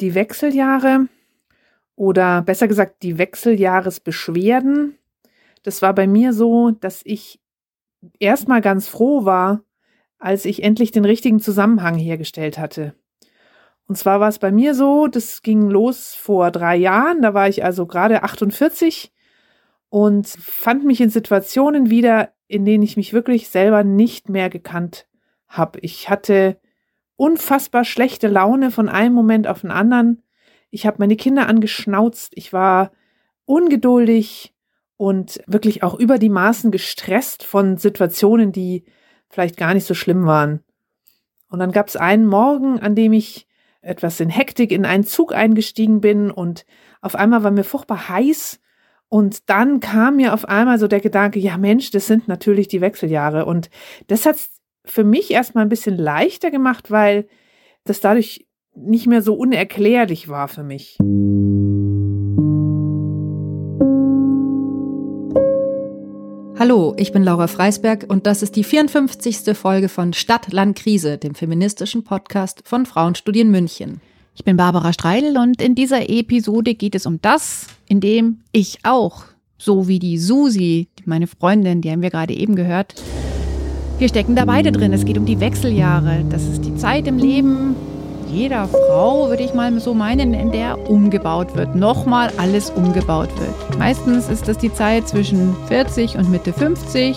die Wechseljahre oder besser gesagt die Wechseljahresbeschwerden. Das war bei mir so, dass ich erstmal ganz froh war, als ich endlich den richtigen Zusammenhang hergestellt hatte. Und zwar war es bei mir so, das ging los vor drei Jahren, da war ich also gerade 48 und fand mich in Situationen wieder, in denen ich mich wirklich selber nicht mehr gekannt habe. Ich hatte unfassbar schlechte Laune von einem Moment auf den anderen. Ich habe meine Kinder angeschnauzt, ich war ungeduldig und wirklich auch über die Maßen gestresst von Situationen, die vielleicht gar nicht so schlimm waren. Und dann gab es einen Morgen, an dem ich etwas in Hektik in einen Zug eingestiegen bin und auf einmal war mir furchtbar heiß und dann kam mir auf einmal so der Gedanke, ja Mensch, das sind natürlich die Wechseljahre und das hat für mich erstmal ein bisschen leichter gemacht, weil das dadurch nicht mehr so unerklärlich war für mich. Hallo, ich bin Laura Freisberg und das ist die 54. Folge von Stadt, Land, Krise, dem feministischen Podcast von Frauenstudien München. Ich bin Barbara Streidel und in dieser Episode geht es um das, in dem ich auch, so wie die Susi, meine Freundin, die haben wir gerade eben gehört, wir stecken da beide drin. Es geht um die Wechseljahre. Das ist die Zeit im Leben, jeder Frau, würde ich mal so meinen, in der umgebaut wird, nochmal alles umgebaut wird. Meistens ist das die Zeit zwischen 40 und Mitte 50.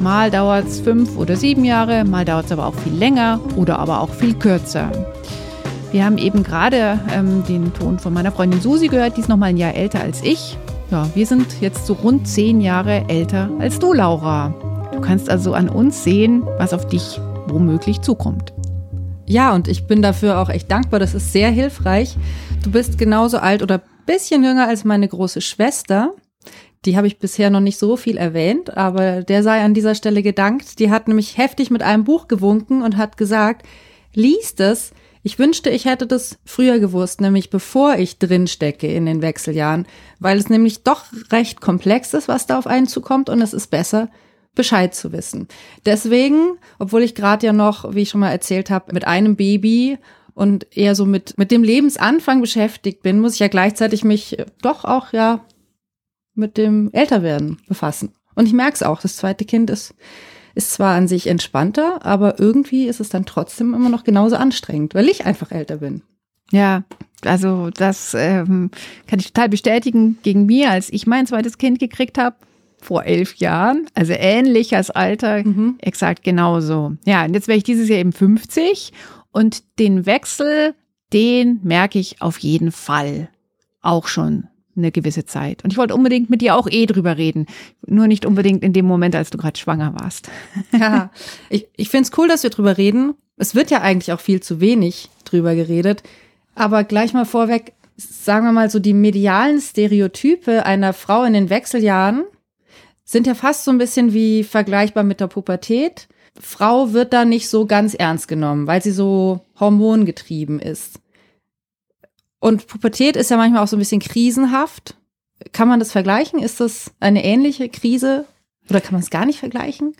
Mal dauert es fünf oder sieben Jahre, mal dauert es aber auch viel länger oder aber auch viel kürzer. Wir haben eben gerade ähm, den Ton von meiner Freundin Susi gehört, die ist nochmal ein Jahr älter als ich. Ja, wir sind jetzt so rund zehn Jahre älter als du, Laura. Du kannst also an uns sehen, was auf dich womöglich zukommt. Ja, und ich bin dafür auch echt dankbar. Das ist sehr hilfreich. Du bist genauso alt oder bisschen jünger als meine große Schwester. Die habe ich bisher noch nicht so viel erwähnt, aber der sei an dieser Stelle gedankt. Die hat nämlich heftig mit einem Buch gewunken und hat gesagt, liest es. Ich wünschte, ich hätte das früher gewusst, nämlich bevor ich drin stecke in den Wechseljahren, weil es nämlich doch recht komplex ist, was da auf einen zukommt und es ist besser, Bescheid zu wissen. Deswegen, obwohl ich gerade ja noch, wie ich schon mal erzählt habe, mit einem Baby und eher so mit, mit dem Lebensanfang beschäftigt bin, muss ich ja gleichzeitig mich doch auch ja mit dem Älterwerden befassen. Und ich merke es auch, das zweite Kind ist, ist zwar an sich entspannter, aber irgendwie ist es dann trotzdem immer noch genauso anstrengend, weil ich einfach älter bin. Ja, also das ähm, kann ich total bestätigen gegen mir, als ich mein zweites Kind gekriegt habe vor elf Jahren, also ähnliches Alter, mhm. exakt genauso. Ja, und jetzt wäre ich dieses Jahr eben 50 und den Wechsel, den merke ich auf jeden Fall auch schon eine gewisse Zeit. Und ich wollte unbedingt mit dir auch eh drüber reden. Nur nicht unbedingt in dem Moment, als du gerade schwanger warst. Ja, ich, ich finde es cool, dass wir drüber reden. Es wird ja eigentlich auch viel zu wenig drüber geredet. Aber gleich mal vorweg, sagen wir mal so, die medialen Stereotype einer Frau in den Wechseljahren sind ja fast so ein bisschen wie vergleichbar mit der Pubertät. Frau wird da nicht so ganz ernst genommen, weil sie so hormongetrieben ist. Und Pubertät ist ja manchmal auch so ein bisschen krisenhaft. Kann man das vergleichen? Ist das eine ähnliche Krise oder kann man es gar nicht vergleichen?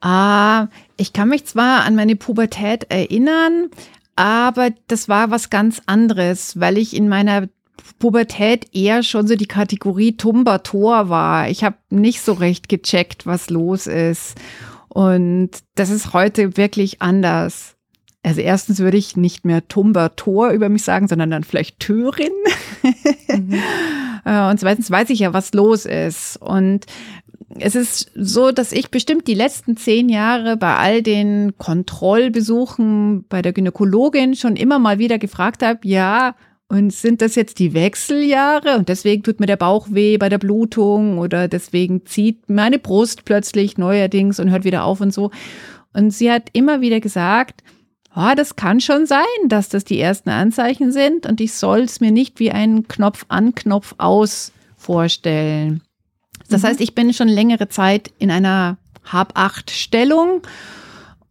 Ah, ich kann mich zwar an meine Pubertät erinnern, aber das war was ganz anderes, weil ich in meiner Pubertät eher schon so die Kategorie Tumbator war. Ich habe nicht so recht gecheckt, was los ist. Und das ist heute wirklich anders. Also erstens würde ich nicht mehr Tumbator über mich sagen, sondern dann vielleicht Törin. Mhm. Äh, und zweitens weiß ich ja, was los ist. Und es ist so, dass ich bestimmt die letzten zehn Jahre bei all den Kontrollbesuchen bei der Gynäkologin schon immer mal wieder gefragt habe, ja, und sind das jetzt die Wechseljahre und deswegen tut mir der Bauch weh bei der Blutung oder deswegen zieht meine Brust plötzlich neuerdings und hört wieder auf und so. Und sie hat immer wieder gesagt, oh, das kann schon sein, dass das die ersten Anzeichen sind und ich soll es mir nicht wie einen Knopf an, Knopf aus vorstellen. Das mhm. heißt, ich bin schon längere Zeit in einer Hab-Acht-Stellung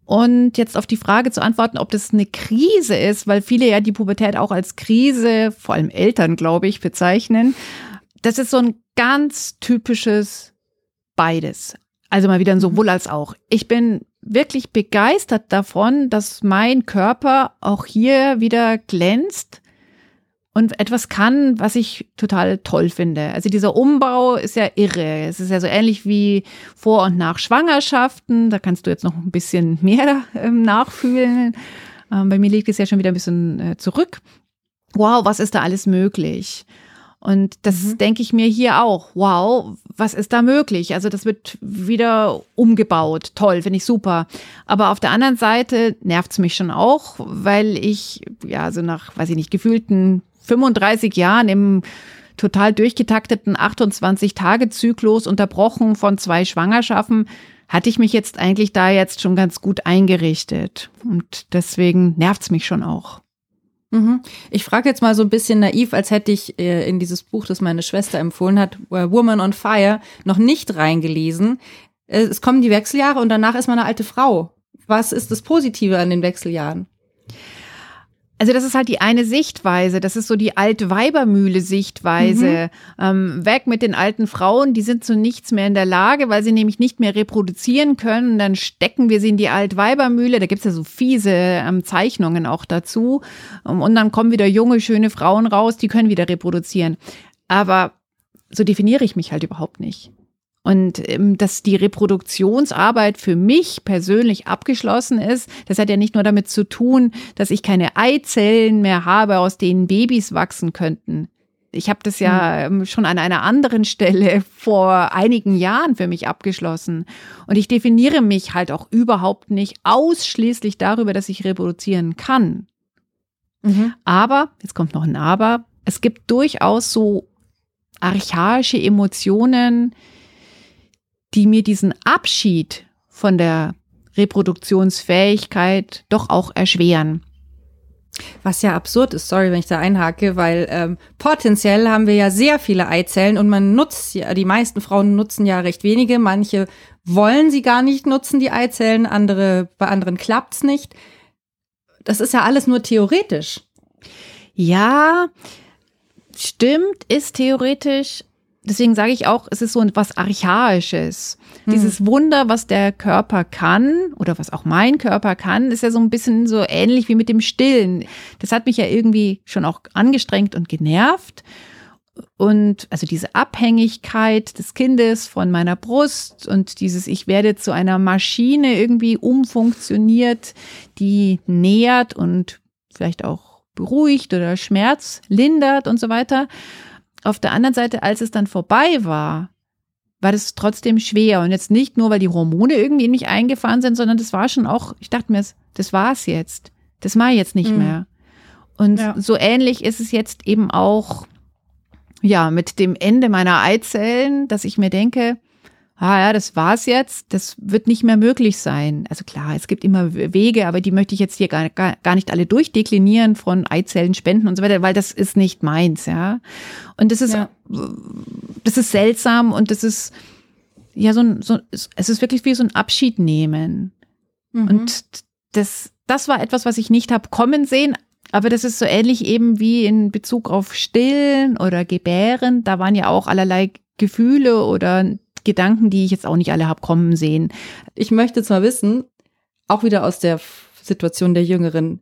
und jetzt auf die Frage zu antworten, ob das eine Krise ist, weil viele ja die Pubertät auch als Krise, vor allem Eltern, glaube ich, bezeichnen. Das ist so ein ganz typisches beides. Also mal wieder ein sowohl als auch. Ich bin wirklich begeistert davon, dass mein Körper auch hier wieder glänzt, und etwas kann, was ich total toll finde. Also dieser Umbau ist ja irre. Es ist ja so ähnlich wie vor und nach Schwangerschaften. Da kannst du jetzt noch ein bisschen mehr ähm, nachfühlen. Ähm, bei mir liegt es ja schon wieder ein bisschen äh, zurück. Wow, was ist da alles möglich? Und das mhm. denke ich mir hier auch. Wow, was ist da möglich? Also das wird wieder umgebaut. Toll, finde ich super. Aber auf der anderen Seite nervt es mich schon auch, weil ich, ja, so nach, weiß ich nicht, gefühlten 35 Jahren im total durchgetakteten 28-Tage-Zyklus, unterbrochen von zwei Schwangerschaften, hatte ich mich jetzt eigentlich da jetzt schon ganz gut eingerichtet. Und deswegen nervt es mich schon auch. Mhm. Ich frage jetzt mal so ein bisschen naiv, als hätte ich äh, in dieses Buch, das meine Schwester empfohlen hat, Woman on Fire, noch nicht reingelesen. Äh, es kommen die Wechseljahre und danach ist man eine alte Frau. Was ist das Positive an den Wechseljahren? Also das ist halt die eine Sichtweise, das ist so die alte Weibermühle-Sichtweise. Mhm. Ähm, weg mit den alten Frauen, die sind zu nichts mehr in der Lage, weil sie nämlich nicht mehr reproduzieren können. Dann stecken wir sie in die Altweibermühle. Da gibt's ja so fiese ähm, Zeichnungen auch dazu. Um, und dann kommen wieder junge, schöne Frauen raus, die können wieder reproduzieren. Aber so definiere ich mich halt überhaupt nicht. Und ähm, dass die Reproduktionsarbeit für mich persönlich abgeschlossen ist, das hat ja nicht nur damit zu tun, dass ich keine Eizellen mehr habe, aus denen Babys wachsen könnten. Ich habe das ja hm. ähm, schon an einer anderen Stelle vor einigen Jahren für mich abgeschlossen. Und ich definiere mich halt auch überhaupt nicht ausschließlich darüber, dass ich reproduzieren kann. Mhm. Aber, jetzt kommt noch ein Aber, es gibt durchaus so archaische Emotionen, die mir diesen Abschied von der Reproduktionsfähigkeit doch auch erschweren. Was ja absurd ist, sorry, wenn ich da einhake, weil ähm, potenziell haben wir ja sehr viele Eizellen und man nutzt ja, die meisten Frauen nutzen ja recht wenige, manche wollen sie gar nicht nutzen, die Eizellen, andere, bei anderen klappt's nicht. Das ist ja alles nur theoretisch. Ja, stimmt, ist theoretisch, deswegen sage ich auch, es ist so etwas Archaisches. Hm. Dieses Wunder, was der Körper kann oder was auch mein Körper kann, ist ja so ein bisschen so ähnlich wie mit dem Stillen. Das hat mich ja irgendwie schon auch angestrengt und genervt. Und also diese Abhängigkeit des Kindes von meiner Brust und dieses Ich werde zu einer Maschine irgendwie umfunktioniert, die nährt und vielleicht auch beruhigt oder Schmerz lindert und so weiter. Auf der anderen Seite, als es dann vorbei war, war das trotzdem schwer. Und jetzt nicht nur, weil die Hormone irgendwie in mich eingefahren sind, sondern das war schon auch, ich dachte mir, das war's jetzt. Das mache ich jetzt nicht mhm. mehr. Und ja. so ähnlich ist es jetzt eben auch, ja, mit dem Ende meiner Eizellen, dass ich mir denke, ah ja, das war's jetzt, das wird nicht mehr möglich sein. Also klar, es gibt immer Wege, aber die möchte ich jetzt hier gar, gar, gar nicht alle durchdeklinieren von Eizellen spenden und so weiter, weil das ist nicht meins, ja. Und das ist, ja. das ist seltsam und das ist, ja, so ein, so, es ist wirklich wie so ein Abschied nehmen. Mhm. Und das, das war etwas, was ich nicht habe kommen sehen, aber das ist so ähnlich eben wie in Bezug auf Stillen oder Gebären. Da waren ja auch allerlei Gefühle oder Gedanken, die ich jetzt auch nicht alle habe kommen sehen. Ich möchte jetzt mal wissen, auch wieder aus der Situation der Jüngeren,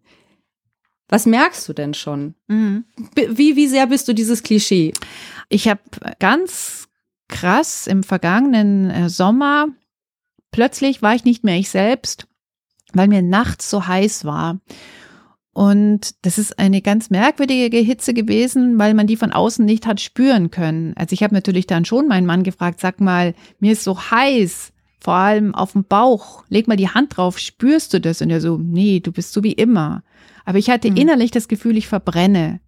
was merkst du denn schon? Mhm. Wie, wie sehr bist du dieses Klischee? Ich habe ganz krass im vergangenen äh, Sommer, plötzlich war ich nicht mehr ich selbst, weil mir nachts so heiß war. Und das ist eine ganz merkwürdige Hitze gewesen, weil man die von außen nicht hat spüren können. Also ich habe natürlich dann schon meinen Mann gefragt, sag mal, mir ist so heiß, vor allem auf dem Bauch, leg mal die Hand drauf, spürst du das? Und er so, nee, du bist so wie immer. Aber ich hatte mhm. innerlich das Gefühl, ich verbrenne.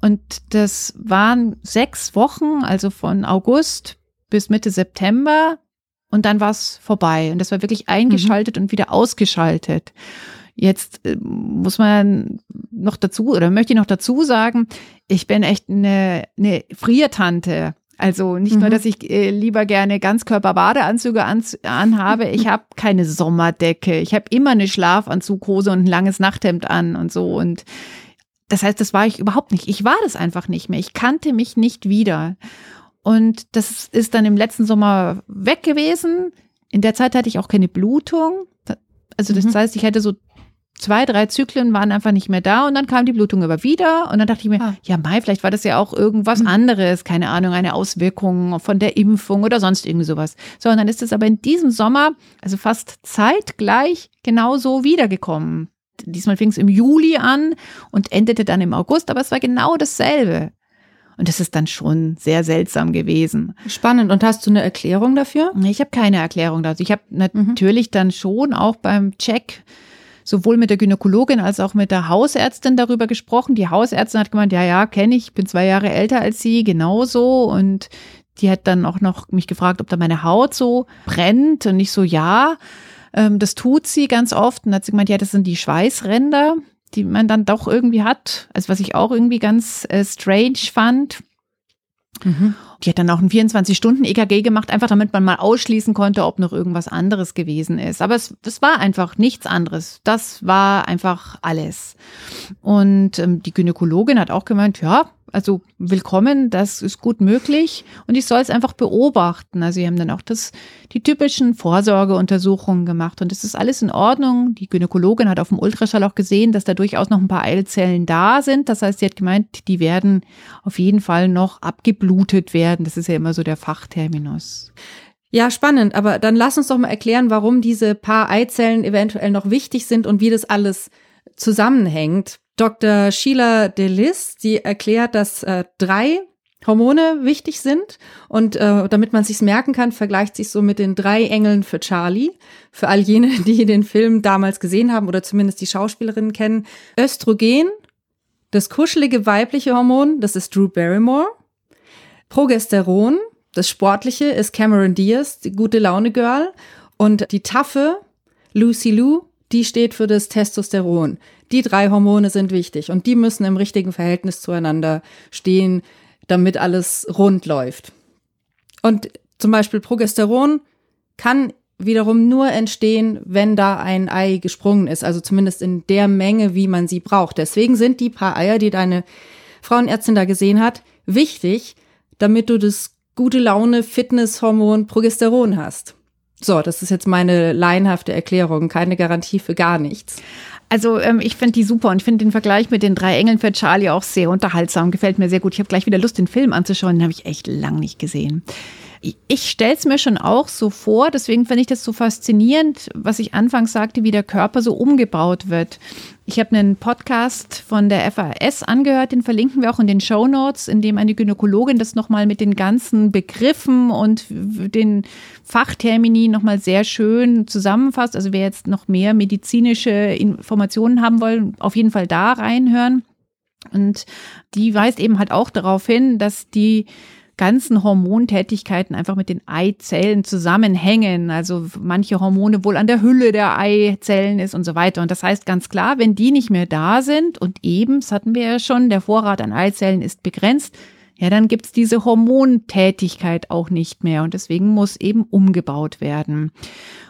Und das waren sechs Wochen, also von August bis Mitte September. Und dann war es vorbei. Und das war wirklich eingeschaltet mhm. und wieder ausgeschaltet. Jetzt äh, muss man noch dazu oder möchte ich noch dazu sagen, ich bin echt eine, eine Friertante. Also nicht mhm. nur, dass ich äh, lieber gerne Ganzkörper-Badeanzüge an, anhabe, ich habe keine Sommerdecke. Ich habe immer eine Schlafanzughose und ein langes Nachthemd an und so. Und das heißt, das war ich überhaupt nicht. Ich war das einfach nicht mehr. Ich kannte mich nicht wieder. Und das ist dann im letzten Sommer weg gewesen. In der Zeit hatte ich auch keine Blutung. Also das mhm. heißt, ich hätte so zwei, drei Zyklen waren einfach nicht mehr da und dann kam die Blutung aber wieder und dann dachte ich mir, ah. ja Mai, vielleicht war das ja auch irgendwas mhm. anderes, keine Ahnung, eine Auswirkung von der Impfung oder sonst irgendwie sowas. So, und dann ist es aber in diesem Sommer, also fast zeitgleich, genauso wiedergekommen. Diesmal fing es im Juli an und endete dann im August, aber es war genau dasselbe. Und das ist dann schon sehr seltsam gewesen. Spannend. Und hast du eine Erklärung dafür? Ich habe keine Erklärung dafür. Ich habe mhm. natürlich mhm. dann schon auch beim Check sowohl mit der Gynäkologin als auch mit der Hausärztin darüber gesprochen. Die Hausärztin hat gemeint, ja, ja, kenne ich, bin zwei Jahre älter als sie, genauso. Und die hat dann auch noch mich gefragt, ob da meine Haut so brennt. Und ich so, ja, ähm, das tut sie ganz oft. Und dann hat sie gemeint, ja, das sind die Schweißränder, die man dann doch irgendwie hat. Also was ich auch irgendwie ganz äh, strange fand. Mhm. Die hat dann auch ein 24-Stunden-EKG gemacht, einfach damit man mal ausschließen konnte, ob noch irgendwas anderes gewesen ist. Aber es, es war einfach nichts anderes. Das war einfach alles. Und ähm, die Gynäkologin hat auch gemeint, ja, also willkommen, das ist gut möglich und ich soll es einfach beobachten. Also sie haben dann auch das, die typischen Vorsorgeuntersuchungen gemacht und es ist alles in Ordnung. Die Gynäkologin hat auf dem Ultraschall auch gesehen, dass da durchaus noch ein paar Eilzellen da sind. Das heißt, sie hat gemeint, die werden auf jeden Fall noch abgeblutet werden. Das ist ja immer so der Fachterminus. Ja, spannend. Aber dann lass uns doch mal erklären, warum diese paar Eizellen eventuell noch wichtig sind und wie das alles zusammenhängt. Dr. Sheila Delis, die erklärt, dass äh, drei Hormone wichtig sind und äh, damit man sich's merken kann, vergleicht sich so mit den drei Engeln für Charlie. Für all jene, die den Film damals gesehen haben oder zumindest die Schauspielerinnen kennen. Östrogen, das kuschelige weibliche Hormon, das ist Drew Barrymore. Progesteron, das sportliche ist Cameron Diaz, die gute Laune Girl. Und die taffe, Lucy Lou, die steht für das Testosteron. Die drei Hormone sind wichtig und die müssen im richtigen Verhältnis zueinander stehen, damit alles rund läuft. Und zum Beispiel Progesteron kann wiederum nur entstehen, wenn da ein Ei gesprungen ist, also zumindest in der Menge, wie man sie braucht. Deswegen sind die paar Eier, die deine Frauenärztin da gesehen hat, wichtig, damit du das gute Laune Fitnesshormon Progesteron hast. So, das ist jetzt meine laienhafte Erklärung, keine Garantie für gar nichts. Also ähm, ich finde die super und finde den Vergleich mit den drei Engeln für Charlie auch sehr unterhaltsam. Gefällt mir sehr gut. Ich habe gleich wieder Lust, den Film anzuschauen. Den habe ich echt lang nicht gesehen ich stelle es mir schon auch so vor, deswegen finde ich das so faszinierend, was ich anfangs sagte, wie der Körper so umgebaut wird. Ich habe einen Podcast von der FAS angehört, den verlinken wir auch in den Show Notes, in dem eine Gynäkologin das nochmal mit den ganzen Begriffen und den Fachtermini nochmal sehr schön zusammenfasst. Also wer jetzt noch mehr medizinische Informationen haben will, auf jeden Fall da reinhören. Und die weist eben halt auch darauf hin, dass die ganzen Hormontätigkeiten einfach mit den Eizellen zusammenhängen. Also manche Hormone wohl an der Hülle der Eizellen ist und so weiter. Und das heißt ganz klar, wenn die nicht mehr da sind und eben, das hatten wir ja schon, der Vorrat an Eizellen ist begrenzt, ja, dann gibt's diese Hormontätigkeit auch nicht mehr und deswegen muss eben umgebaut werden.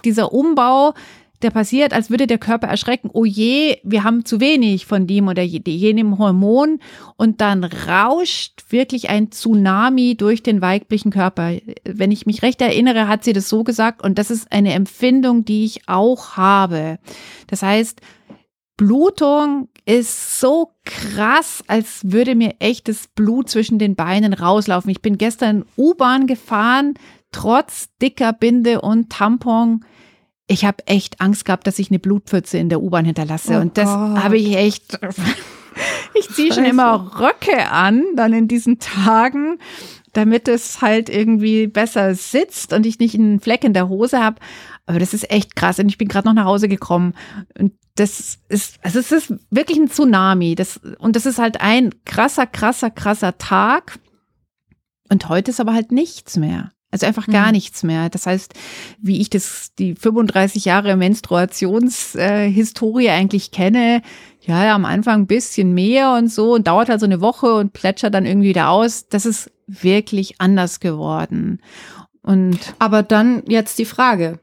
Dieser Umbau der passiert, als würde der Körper erschrecken, oh je, wir haben zu wenig von dem oder jenem Hormon und dann rauscht wirklich ein Tsunami durch den weiblichen Körper. Wenn ich mich recht erinnere, hat sie das so gesagt und das ist eine Empfindung, die ich auch habe. Das heißt, Blutung ist so krass, als würde mir echtes Blut zwischen den Beinen rauslaufen. Ich bin gestern U-Bahn gefahren, trotz dicker Binde und Tampon ich habe echt Angst gehabt, dass ich eine Blutpfütze in der U-Bahn hinterlasse. Oh und das habe ich echt. ich ziehe schon immer Röcke an, dann in diesen Tagen, damit es halt irgendwie besser sitzt und ich nicht einen Fleck in der Hose habe. Aber das ist echt krass. Und ich bin gerade noch nach Hause gekommen. Und das ist, also es ist wirklich ein Tsunami. Das, und das ist halt ein krasser, krasser, krasser Tag. Und heute ist aber halt nichts mehr. Also einfach gar mhm. nichts mehr. Das heißt, wie ich das die 35 Jahre Menstruationshistorie äh, eigentlich kenne, ja, am Anfang ein bisschen mehr und so und dauert halt so eine Woche und plätschert dann irgendwie wieder aus. Das ist wirklich anders geworden. Und aber dann jetzt die Frage,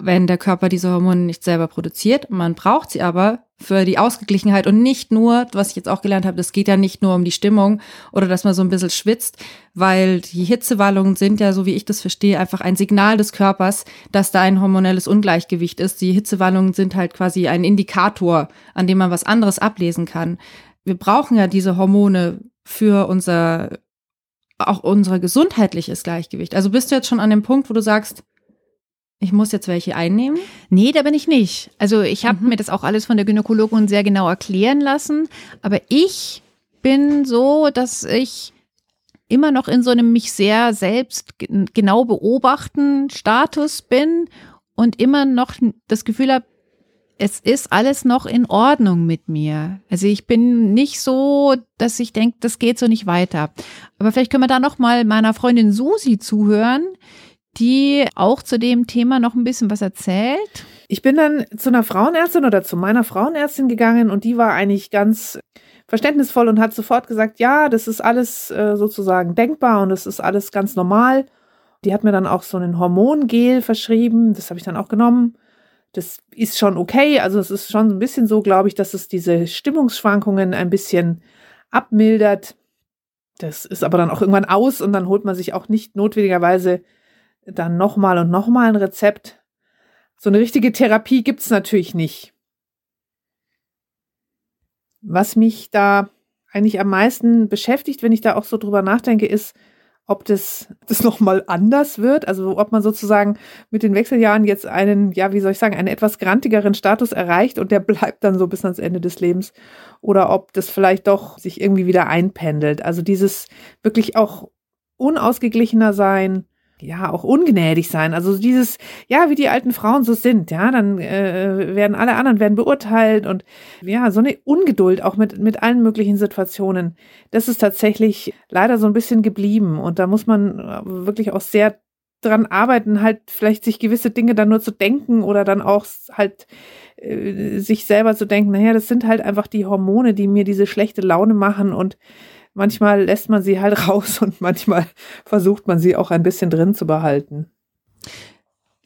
wenn der Körper diese Hormone nicht selber produziert. Man braucht sie aber für die Ausgeglichenheit und nicht nur, was ich jetzt auch gelernt habe, das geht ja nicht nur um die Stimmung oder dass man so ein bisschen schwitzt, weil die Hitzewallungen sind ja, so wie ich das verstehe, einfach ein Signal des Körpers, dass da ein hormonelles Ungleichgewicht ist. Die Hitzewallungen sind halt quasi ein Indikator, an dem man was anderes ablesen kann. Wir brauchen ja diese Hormone für unser, auch unser gesundheitliches Gleichgewicht. Also bist du jetzt schon an dem Punkt, wo du sagst, ich muss jetzt welche einnehmen? Nee, da bin ich nicht. Also ich habe mhm. mir das auch alles von der Gynäkologin sehr genau erklären lassen. Aber ich bin so, dass ich immer noch in so einem mich sehr selbst genau beobachten Status bin und immer noch das Gefühl habe, es ist alles noch in Ordnung mit mir. Also ich bin nicht so, dass ich denke, das geht so nicht weiter. Aber vielleicht können wir da noch mal meiner Freundin Susi zuhören, die auch zu dem Thema noch ein bisschen was erzählt. Ich bin dann zu einer Frauenärztin oder zu meiner Frauenärztin gegangen und die war eigentlich ganz verständnisvoll und hat sofort gesagt, ja, das ist alles äh, sozusagen denkbar und das ist alles ganz normal. Die hat mir dann auch so ein Hormongel verschrieben, das habe ich dann auch genommen. Das ist schon okay, also es ist schon ein bisschen so, glaube ich, dass es diese Stimmungsschwankungen ein bisschen abmildert. Das ist aber dann auch irgendwann aus und dann holt man sich auch nicht notwendigerweise dann nochmal und nochmal ein Rezept. So eine richtige Therapie gibt's natürlich nicht. Was mich da eigentlich am meisten beschäftigt, wenn ich da auch so drüber nachdenke, ist, ob das, das nochmal anders wird, also ob man sozusagen mit den Wechseljahren jetzt einen, ja, wie soll ich sagen, einen etwas grantigeren Status erreicht und der bleibt dann so bis ans Ende des Lebens oder ob das vielleicht doch sich irgendwie wieder einpendelt. Also dieses wirklich auch unausgeglichener sein, ja auch ungnädig sein. Also dieses, ja, wie die alten Frauen so sind, ja, dann äh, werden alle anderen werden beurteilt und ja, so eine Ungeduld auch mit mit allen möglichen Situationen. Das ist tatsächlich leider so ein bisschen geblieben und da muss man äh, wirklich auch sehr dran arbeiten, halt vielleicht sich gewisse Dinge dann nur zu denken oder dann auch halt äh, sich selber zu denken, naja, das sind halt einfach die Hormone, die mir diese schlechte Laune machen und manchmal lässt man sie halt raus und manchmal versucht man sie auch ein bisschen drin zu behalten.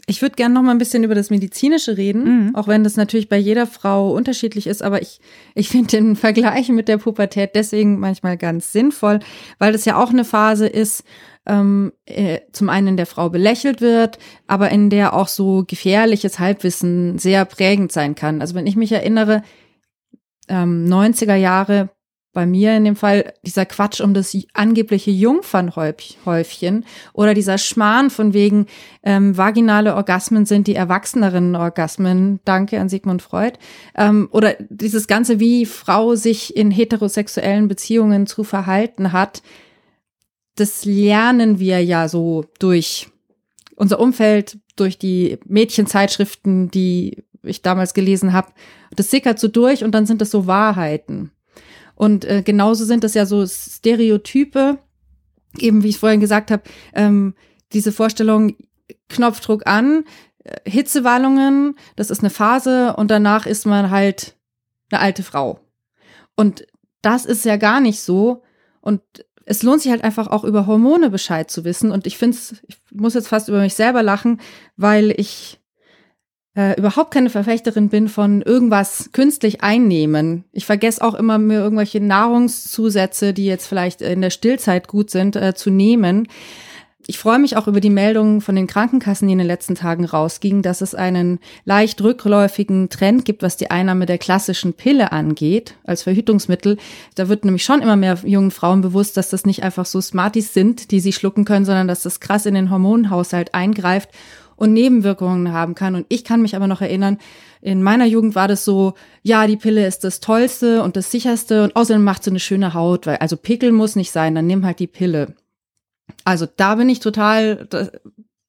Ich würde gerne noch mal ein bisschen über das Medizinische reden, mhm. auch wenn das natürlich bei jeder Frau unterschiedlich ist. Aber ich, ich finde den Vergleich mit der Pubertät deswegen manchmal ganz sinnvoll, weil das ja auch eine Phase ist, ähm, äh, zum einen in der Frau belächelt wird, aber in der auch so gefährliches Halbwissen sehr prägend sein kann. Also wenn ich mich erinnere, ähm, 90er Jahre bei mir in dem Fall dieser Quatsch um das angebliche Jungfernhäufchen oder dieser Schmarrn von wegen ähm, vaginale Orgasmen sind die erwachseneren Orgasmen. Danke an Sigmund Freud. Ähm, oder dieses Ganze, wie Frau sich in heterosexuellen Beziehungen zu verhalten hat, das lernen wir ja so durch unser Umfeld, durch die Mädchenzeitschriften, die ich damals gelesen habe. Das sickert so durch und dann sind das so Wahrheiten. Und äh, genauso sind das ja so Stereotype, eben wie ich vorhin gesagt habe, ähm, diese Vorstellung, Knopfdruck an, äh, Hitzewallungen, das ist eine Phase und danach ist man halt eine alte Frau. Und das ist ja gar nicht so. Und es lohnt sich halt einfach auch über Hormone Bescheid zu wissen. Und ich finde es, ich muss jetzt fast über mich selber lachen, weil ich äh, überhaupt keine Verfechterin bin von irgendwas künstlich einnehmen. Ich vergesse auch immer mir irgendwelche Nahrungszusätze, die jetzt vielleicht in der Stillzeit gut sind, äh, zu nehmen. Ich freue mich auch über die Meldungen von den Krankenkassen, die in den letzten Tagen rausgingen, dass es einen leicht rückläufigen Trend gibt, was die Einnahme der klassischen Pille angeht, als Verhütungsmittel. Da wird nämlich schon immer mehr jungen Frauen bewusst, dass das nicht einfach so Smarties sind, die sie schlucken können, sondern dass das krass in den Hormonhaushalt eingreift und Nebenwirkungen haben kann. Und ich kann mich aber noch erinnern, in meiner Jugend war das so, ja, die Pille ist das Tollste und das Sicherste und außerdem macht sie eine schöne Haut, weil also Pickel muss nicht sein, dann nimm halt die Pille. Also da bin ich total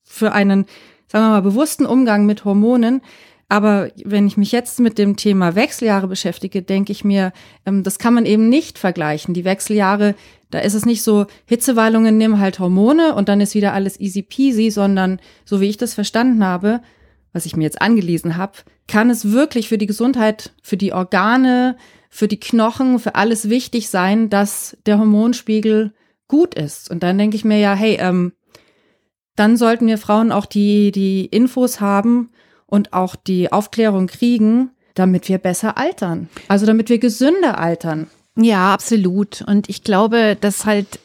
für einen, sagen wir mal, bewussten Umgang mit Hormonen. Aber wenn ich mich jetzt mit dem Thema Wechseljahre beschäftige, denke ich mir, ähm, das kann man eben nicht vergleichen. Die Wechseljahre, da ist es nicht so, Hitzewallungen nehmen halt Hormone und dann ist wieder alles easy peasy, sondern so wie ich das verstanden habe, was ich mir jetzt angelesen habe, kann es wirklich für die Gesundheit, für die Organe, für die Knochen, für alles wichtig sein, dass der Hormonspiegel gut ist. Und dann denke ich mir ja, hey, ähm, dann sollten wir Frauen auch die, die Infos haben und auch die Aufklärung kriegen, damit wir besser altern. Also damit wir gesünder altern. Ja, absolut. Und ich glaube, dass halt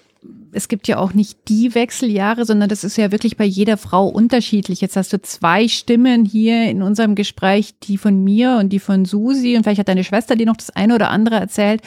es gibt ja auch nicht die Wechseljahre, sondern das ist ja wirklich bei jeder Frau unterschiedlich. Jetzt hast du zwei Stimmen hier in unserem Gespräch, die von mir und die von Susi und vielleicht hat deine Schwester dir noch das eine oder andere erzählt.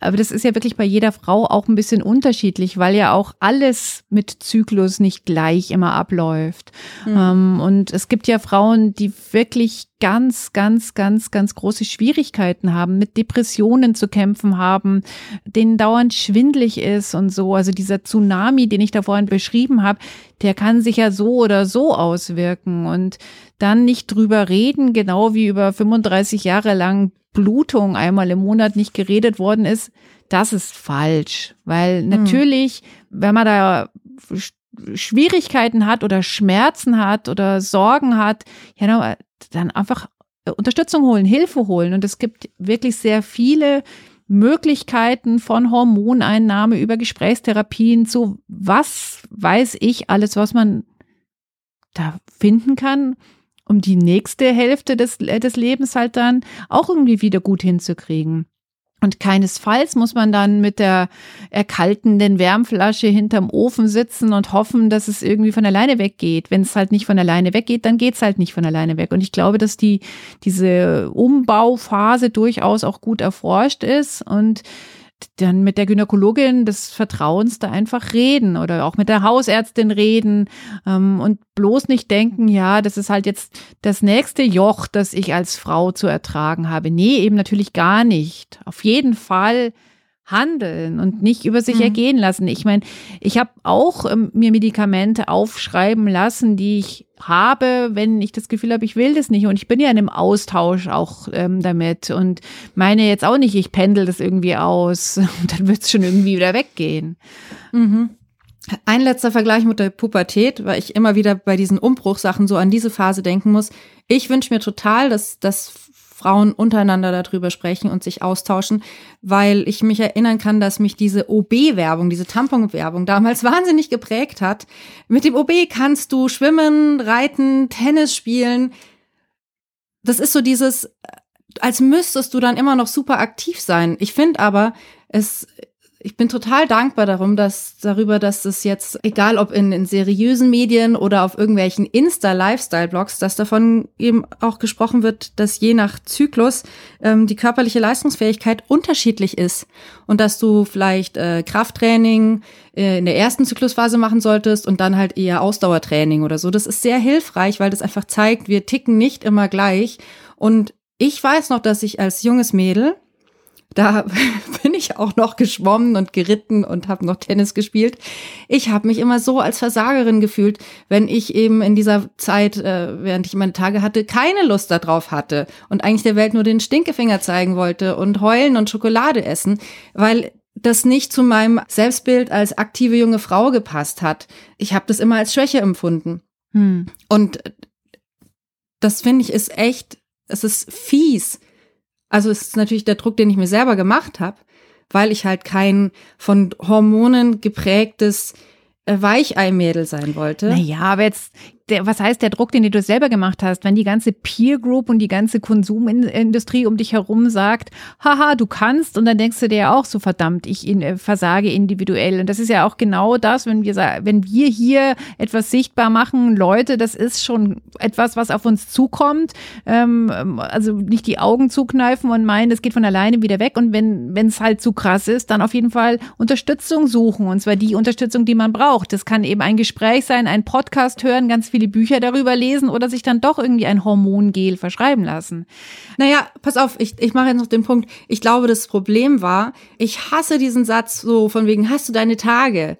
Aber das ist ja wirklich bei jeder Frau auch ein bisschen unterschiedlich, weil ja auch alles mit Zyklus nicht gleich immer abläuft. Mhm. und es gibt ja Frauen, die wirklich ganz, ganz, ganz, ganz große Schwierigkeiten haben, mit Depressionen zu kämpfen haben, denen dauernd schwindlig ist und so. Also dieser Tsunami, den ich da vorhin beschrieben habe, der kann sich ja so oder so auswirken und dann nicht drüber reden, genau wie über 35 Jahre lang Blutung einmal im Monat nicht geredet worden ist, das ist falsch. Weil hm. natürlich, wenn man da Schwierigkeiten hat oder Schmerzen hat oder Sorgen hat, ja, dann einfach Unterstützung holen, Hilfe holen. Und es gibt wirklich sehr viele Möglichkeiten von Hormoneinnahme über Gesprächstherapien zu was weiß ich alles, was man da finden kann um die nächste Hälfte des, äh, des Lebens halt dann auch irgendwie wieder gut hinzukriegen. Und keinesfalls muss man dann mit der erkaltenden Wärmflasche hinterm Ofen sitzen und hoffen, dass es irgendwie von alleine weggeht. Wenn es halt nicht von alleine weggeht, dann geht es halt nicht von alleine weg. Und ich glaube, dass die, diese Umbauphase durchaus auch gut erforscht ist und dann mit der Gynäkologin des Vertrauens da einfach reden oder auch mit der Hausärztin reden ähm, und bloß nicht denken, ja, das ist halt jetzt das nächste Joch, das ich als Frau zu ertragen habe. Nee, eben natürlich gar nicht. Auf jeden Fall handeln und nicht über sich mhm. ergehen lassen. Ich meine, ich habe auch ähm, mir Medikamente aufschreiben lassen, die ich habe, wenn ich das Gefühl habe, ich will das nicht. Und ich bin ja in einem Austausch auch ähm, damit und meine jetzt auch nicht, ich pendel das irgendwie aus und dann wird es schon irgendwie wieder weggehen. Mhm. Ein letzter Vergleich mit der Pubertät, weil ich immer wieder bei diesen Umbruchsachen so an diese Phase denken muss. Ich wünsche mir total, dass, dass Frauen untereinander darüber sprechen und sich austauschen, weil ich mich erinnern kann, dass mich diese OB-Werbung, diese Tampon-Werbung damals wahnsinnig geprägt hat. Mit dem OB kannst du schwimmen, reiten, Tennis spielen. Das ist so dieses, als müsstest du dann immer noch super aktiv sein. Ich finde aber, es ich bin total dankbar darum, dass darüber, dass es jetzt, egal ob in, in seriösen Medien oder auf irgendwelchen Insta-Lifestyle-Blogs, dass davon eben auch gesprochen wird, dass je nach Zyklus ähm, die körperliche Leistungsfähigkeit unterschiedlich ist und dass du vielleicht äh, Krafttraining äh, in der ersten Zyklusphase machen solltest und dann halt eher Ausdauertraining oder so. Das ist sehr hilfreich, weil das einfach zeigt, wir ticken nicht immer gleich. Und ich weiß noch, dass ich als junges Mädel da bin ich auch noch geschwommen und geritten und habe noch Tennis gespielt. Ich habe mich immer so als Versagerin gefühlt, wenn ich eben in dieser Zeit, äh, während ich meine Tage hatte, keine Lust darauf hatte und eigentlich der Welt nur den Stinkefinger zeigen wollte und heulen und Schokolade essen, weil das nicht zu meinem Selbstbild als aktive junge Frau gepasst hat. Ich habe das immer als Schwäche empfunden. Hm. Und das finde ich ist echt, es ist fies, also es ist natürlich der Druck, den ich mir selber gemacht habe, weil ich halt kein von Hormonen geprägtes äh, Weicheimädel sein wollte. Naja, aber jetzt der, was heißt der Druck, den du selber gemacht hast, wenn die ganze Peer Group und die ganze Konsumindustrie um dich herum sagt, haha, du kannst, und dann denkst du dir auch so verdammt, ich in, äh, versage individuell. Und das ist ja auch genau das, wenn wir wenn wir hier etwas sichtbar machen, Leute, das ist schon etwas, was auf uns zukommt. Ähm, also nicht die Augen zukneifen und meinen, das geht von alleine wieder weg. Und wenn wenn es halt zu krass ist, dann auf jeden Fall Unterstützung suchen. Und zwar die Unterstützung, die man braucht. Das kann eben ein Gespräch sein, ein Podcast hören, ganz viel viele Bücher darüber lesen oder sich dann doch irgendwie ein Hormongel verschreiben lassen. Naja, pass auf, ich, ich mache jetzt noch den Punkt. Ich glaube, das Problem war, ich hasse diesen Satz so von wegen, hast du deine Tage?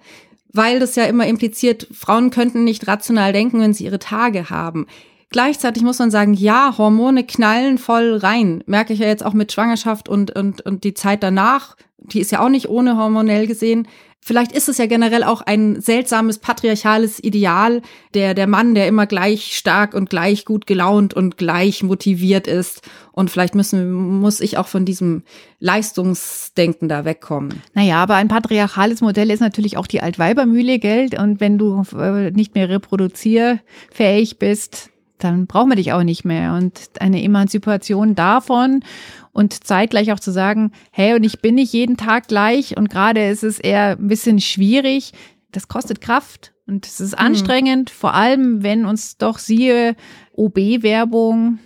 Weil das ja immer impliziert, Frauen könnten nicht rational denken, wenn sie ihre Tage haben. Gleichzeitig muss man sagen, ja, Hormone knallen voll rein. Merke ich ja jetzt auch mit Schwangerschaft und, und, und die Zeit danach. Die ist ja auch nicht ohne hormonell gesehen. Vielleicht ist es ja generell auch ein seltsames patriarchales Ideal, der, der Mann, der immer gleich stark und gleich gut gelaunt und gleich motiviert ist. Und vielleicht müssen, muss ich auch von diesem Leistungsdenken da wegkommen. Naja, aber ein patriarchales Modell ist natürlich auch die Altweibermühle, Geld. Und wenn du äh, nicht mehr reproduzierfähig bist, dann brauchen wir dich auch nicht mehr. Und eine Emanzipation davon und zeitgleich auch zu sagen, hey, und ich bin nicht jeden Tag gleich und gerade ist es eher ein bisschen schwierig, das kostet Kraft und es ist mhm. anstrengend, vor allem wenn uns doch siehe OB-Werbung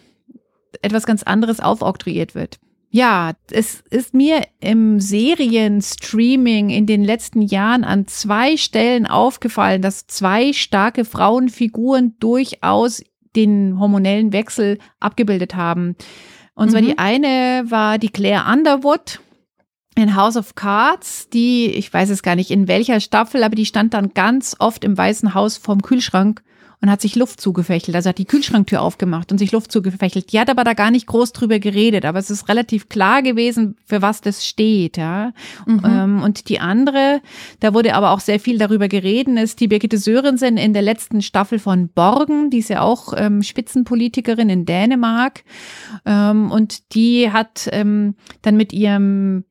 etwas ganz anderes aufoktroyiert wird. Ja, es ist mir im Serienstreaming in den letzten Jahren an zwei Stellen aufgefallen, dass zwei starke Frauenfiguren durchaus den hormonellen Wechsel abgebildet haben. Und zwar mhm. die eine war die Claire Underwood in House of Cards, die, ich weiß es gar nicht in welcher Staffel, aber die stand dann ganz oft im Weißen Haus vorm Kühlschrank und hat sich Luft zugefächelt. Also hat die Kühlschranktür aufgemacht und sich Luft zugefächelt. Die hat aber da gar nicht groß drüber geredet, aber es ist relativ klar gewesen, für was das steht, ja. Mhm. Ähm, und die andere, da wurde aber auch sehr viel darüber geredet, ist die Birgitte Sörensen in der letzten Staffel von Borgen, die ist ja auch ähm, Spitzenpolitikerin in Dänemark. Ähm, und die hat ähm, dann mit ihrem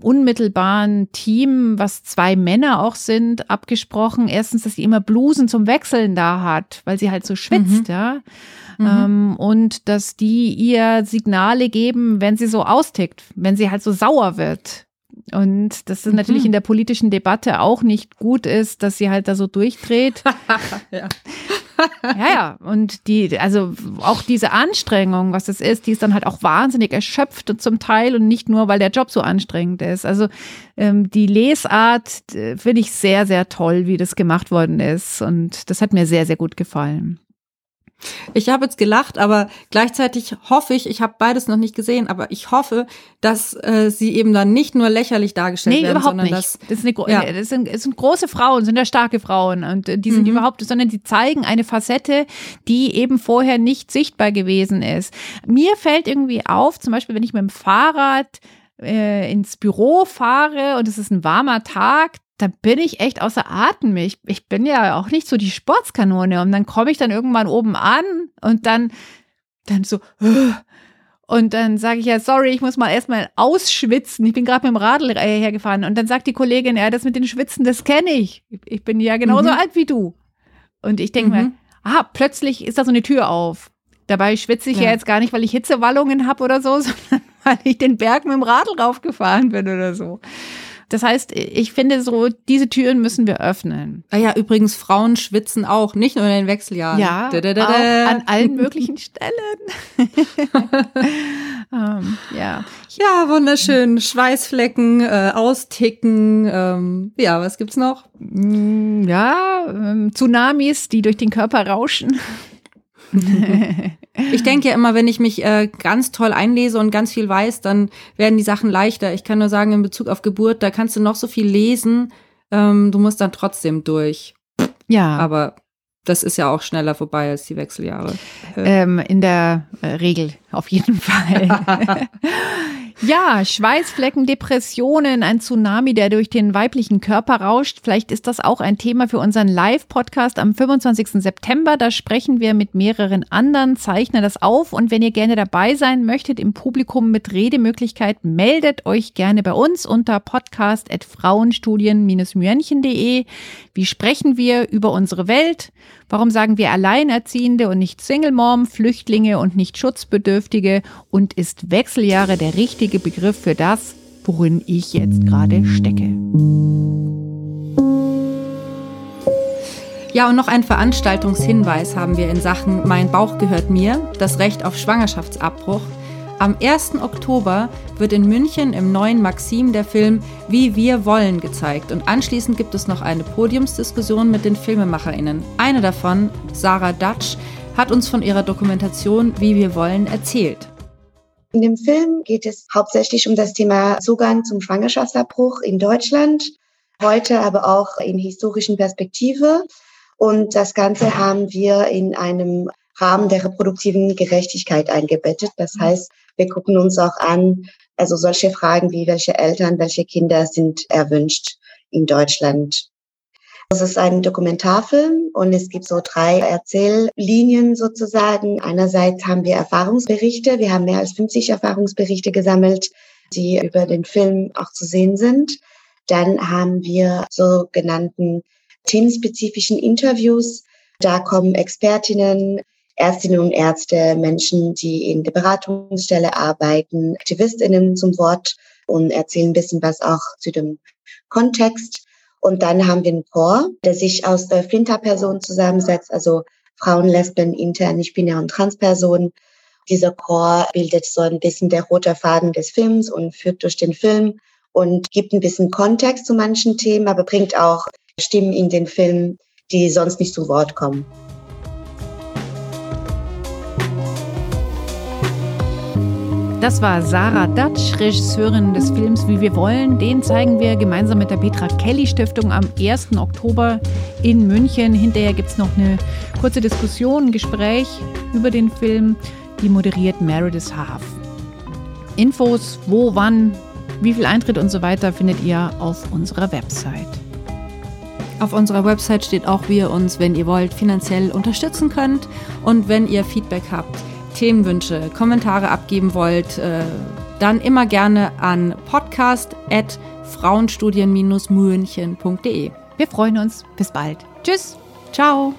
unmittelbaren Team, was zwei Männer auch sind, abgesprochen. Erstens, dass sie immer Blusen zum Wechseln da hat, weil sie halt so schwitzt, mhm. ja. Mhm. Ähm, und dass die ihr Signale geben, wenn sie so austickt, wenn sie halt so sauer wird. Und dass es mhm. natürlich in der politischen Debatte auch nicht gut ist, dass sie halt da so durchdreht. ja ja, ja. Und die, also auch diese Anstrengung, was das ist, die ist dann halt auch wahnsinnig erschöpft und zum Teil und nicht nur, weil der Job so anstrengend ist. Also ähm, die Lesart äh, finde ich sehr, sehr toll, wie das gemacht worden ist. Und das hat mir sehr, sehr gut gefallen. Ich habe jetzt gelacht, aber gleichzeitig hoffe ich, ich habe beides noch nicht gesehen, aber ich hoffe, dass äh, sie eben dann nicht nur lächerlich dargestellt nee, werden, überhaupt sondern nicht. dass das, ist eine, ja. das, sind, das sind große Frauen, sind ja starke Frauen und äh, die sind mhm. überhaupt, sondern die zeigen eine Facette, die eben vorher nicht sichtbar gewesen ist. Mir fällt irgendwie auf, zum Beispiel, wenn ich mit dem Fahrrad äh, ins Büro fahre und es ist ein warmer Tag, da bin ich echt außer Atem. Ich, ich bin ja auch nicht so die Sportskanone. Und dann komme ich dann irgendwann oben an und dann, dann so, und dann sage ich ja, sorry, ich muss mal erstmal ausschwitzen. Ich bin gerade mit dem Radl hergefahren. Und dann sagt die Kollegin, ja, das mit den Schwitzen, das kenne ich. Ich bin ja genauso mhm. alt wie du. Und ich denke mhm. mir, ah, plötzlich ist da so eine Tür auf. Dabei schwitze ich ja. ja jetzt gar nicht, weil ich Hitzewallungen habe oder so, sondern weil ich den Berg mit dem Radl raufgefahren bin oder so. Das heißt, ich finde so, diese Türen müssen wir öffnen. Ah ja, übrigens, Frauen schwitzen auch, nicht nur in den Wechseljahren. Ja, da, da, da, auch an allen möglichen Stellen. um, ähm, ja. Ja, wunderschön. Schweißflecken, äh, austicken. Ähm, ja, was gibt's noch? Mm, ja, ähm, Tsunamis, die durch den Körper rauschen. ich denke ja immer, wenn ich mich äh, ganz toll einlese und ganz viel weiß, dann werden die Sachen leichter. Ich kann nur sagen, in Bezug auf Geburt, da kannst du noch so viel lesen, ähm, du musst dann trotzdem durch. Ja. Aber das ist ja auch schneller vorbei als die Wechseljahre. Ähm, in der äh, Regel, auf jeden Fall. Ja, Schweißflecken, Depressionen, ein Tsunami, der durch den weiblichen Körper rauscht. Vielleicht ist das auch ein Thema für unseren Live-Podcast am 25. September. Da sprechen wir mit mehreren anderen, zeichnen das auf. Und wenn ihr gerne dabei sein möchtet im Publikum mit Redemöglichkeit, meldet euch gerne bei uns unter podcast.frauenstudien-münchen.de. Wie sprechen wir über unsere Welt? Warum sagen wir Alleinerziehende und nicht Single Mom, Flüchtlinge und nicht Schutzbedürftige? Und ist Wechseljahre der richtige Begriff für das, worin ich jetzt gerade stecke? Ja, und noch ein Veranstaltungshinweis haben wir in Sachen Mein Bauch gehört mir, das Recht auf Schwangerschaftsabbruch. Am 1. Oktober wird in München im neuen Maxim der Film Wie wir wollen gezeigt und anschließend gibt es noch eine Podiumsdiskussion mit den Filmemacherinnen. Eine davon, Sarah Dutch, hat uns von ihrer Dokumentation Wie wir wollen erzählt. In dem Film geht es hauptsächlich um das Thema Zugang zum Schwangerschaftsabbruch in Deutschland, heute aber auch in historischen Perspektive. Und das Ganze haben wir in einem Rahmen der reproduktiven Gerechtigkeit eingebettet. Das mhm. heißt, wir gucken uns auch an, also solche Fragen wie welche Eltern, welche Kinder sind erwünscht in Deutschland. Das ist ein Dokumentarfilm und es gibt so drei Erzähllinien sozusagen. Einerseits haben wir Erfahrungsberichte. Wir haben mehr als 50 Erfahrungsberichte gesammelt, die über den Film auch zu sehen sind. Dann haben wir sogenannten themenspezifischen Interviews. Da kommen Expertinnen, Ärztinnen und Ärzte, Menschen, die in der Beratungsstelle arbeiten, Aktivistinnen zum Wort und erzählen ein bisschen was auch zu dem Kontext. Und dann haben wir einen Chor, der sich aus der Flinter-Personen zusammensetzt, also Frauen, Lesben, bin ja und Transpersonen. Dieser Chor bildet so ein bisschen der rote Faden des Films und führt durch den Film und gibt ein bisschen Kontext zu manchen Themen, aber bringt auch Stimmen in den Film, die sonst nicht zu Wort kommen. Das war Sarah Datsch, Regisseurin des Films Wie wir wollen. Den zeigen wir gemeinsam mit der Petra Kelly Stiftung am 1. Oktober in München. Hinterher gibt es noch eine kurze Diskussion, ein Gespräch über den Film. Die moderiert Meredith Haaf. Infos, wo, wann, wie viel Eintritt und so weiter findet ihr auf unserer Website. Auf unserer Website steht auch, wie ihr uns, wenn ihr wollt, finanziell unterstützen könnt. Und wenn ihr Feedback habt, Themenwünsche, Kommentare abgeben wollt, äh, dann immer gerne an podcast.frauenstudien-münchen.de. Wir freuen uns. Bis bald. Tschüss. Ciao.